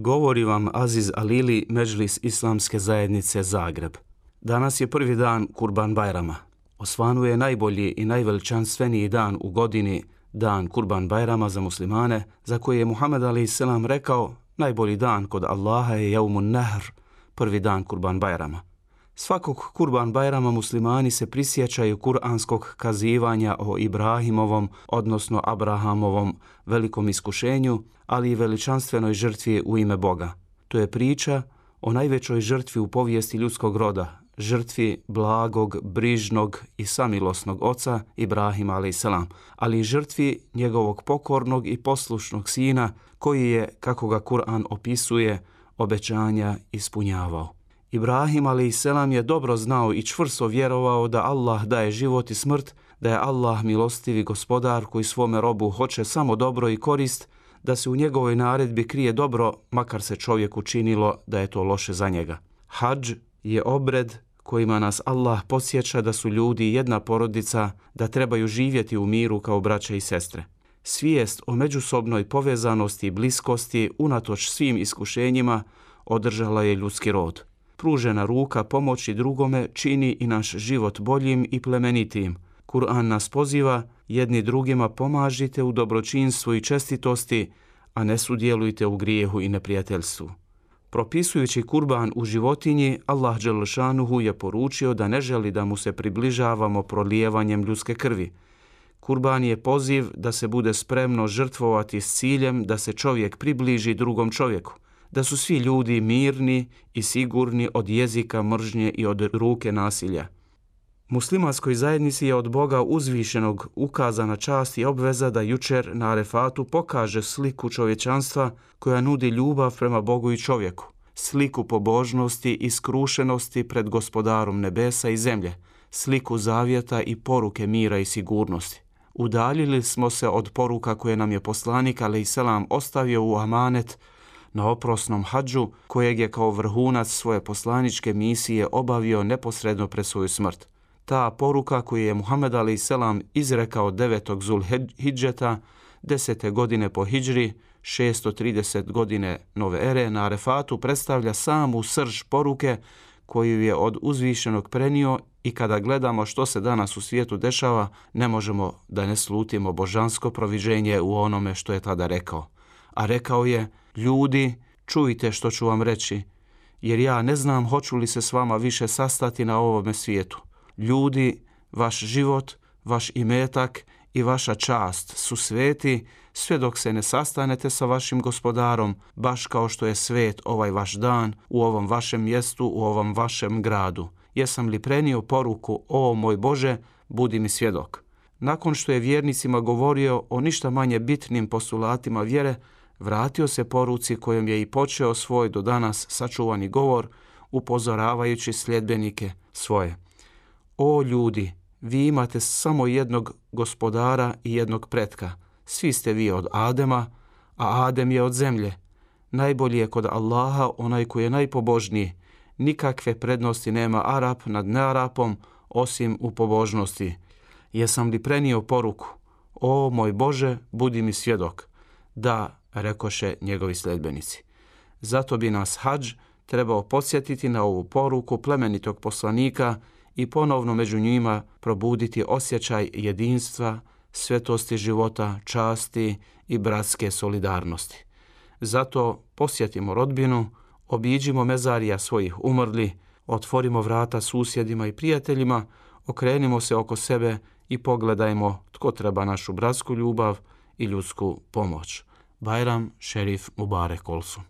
Govori vam Aziz Alili, Međlis Islamske zajednice Zagreb. Danas je prvi dan Kurban Bajrama. Osvanuje najbolji i najveličanstveniji dan u godini, dan Kurban Bajrama za muslimane, za koje je Muhammed Ali Selam rekao, najbolji dan kod Allaha je Jaumun Nahr, prvi dan Kurban Bajrama. Svakog Kurban Bajrama muslimani se prisjećaju kuranskog kazivanja o Ibrahimovom, odnosno Abrahamovom velikom iskušenju, ali i veličanstvenoj žrtvi u ime Boga. To je priča o najvećoj žrtvi u povijesti ljudskog roda, žrtvi blagog, brižnog i samilosnog oca Ibrahima a.s., ali i žrtvi njegovog pokornog i poslušnog sina koji je, kako ga Kur'an opisuje, obećanja ispunjavao. Ibrahim a.s. je dobro znao i čvrsto vjerovao da Allah daje život i smrt, da je Allah milostivi gospodar koji svome robu hoće samo dobro i korist, da se u njegovoj naredbi krije dobro, makar se čovjek učinilo da je to loše za njega. Hadž je obred kojima nas Allah posjeća da su ljudi jedna porodica, da trebaju živjeti u miru kao braće i sestre. Svijest o međusobnoj povezanosti i bliskosti unatoč svim iskušenjima održala je ljudski rod. Pružena ruka pomoći drugome čini i naš život boljim i plemenitim. Kur'an nas poziva, jedni drugima pomažite u dobročinstvu i čestitosti, a ne sudjelujte u grijehu i neprijateljstvu. Propisujući kurban u životinji, Allah Đelšanuhu je poručio da ne želi da mu se približavamo prolijevanjem ljudske krvi. Kurban je poziv da se bude spremno žrtvovati s ciljem da se čovjek približi drugom čovjeku – da su svi ljudi mirni i sigurni od jezika mržnje i od ruke nasilja. Muslimanskoj zajednici je od Boga uzvišenog ukazana čast i obveza da jučer na Arefatu pokaže sliku čovječanstva koja nudi ljubav prema Bogu i čovjeku, sliku pobožnosti i skrušenosti pred gospodarom nebesa i zemlje, sliku zavjeta i poruke mira i sigurnosti. Udaljili smo se od poruka koje nam je poslanik, ali i selam, ostavio u amanet, na oprosnom hađu kojeg je kao vrhunac svoje poslaničke misije obavio neposredno pre svoju smrt. Ta poruka koju je Muhammed Ali Selam izrekao 9. Zul Hidžeta, desete godine po Hidžri, 630 godine nove ere na Arefatu predstavlja samu srž poruke koju je od uzvišenog prenio i kada gledamo što se danas u svijetu dešava, ne možemo da ne slutimo božansko proviđenje u onome što je tada rekao. A rekao je, Ljudi, čujte što ću vam reći, jer ja ne znam hoću li se s vama više sastati na ovome svijetu. Ljudi, vaš život, vaš imetak i vaša čast su sveti sve dok se ne sastanete sa vašim gospodarom, baš kao što je svet ovaj vaš dan u ovom vašem mjestu, u ovom vašem gradu. Jesam li prenio poruku, o moj Bože, budi mi svjedok. Nakon što je vjernicima govorio o ništa manje bitnim postulatima vjere, vratio se poruci kojom je i počeo svoj do danas sačuvani govor, upozoravajući sljedbenike svoje. O ljudi, vi imate samo jednog gospodara i jednog pretka. Svi ste vi od Adema, a Adem je od zemlje. Najbolji je kod Allaha onaj koji je najpobožniji. Nikakve prednosti nema Arap nad nearapom, osim u pobožnosti. Jesam li prenio poruku? O moj Bože, budi mi svjedok. Da, rekoše njegovi sledbenici. Zato bi nas hađ trebao podsjetiti na ovu poruku plemenitog poslanika i ponovno među njima probuditi osjećaj jedinstva, svetosti života, časti i bratske solidarnosti. Zato posjetimo rodbinu, obiđimo mezarija svojih umrli, otvorimo vrata susjedima i prijateljima, okrenimo se oko sebe i pogledajmo tko treba našu bratsku ljubav i ljudsku pomoć. Bayram şerif mübarek olsun.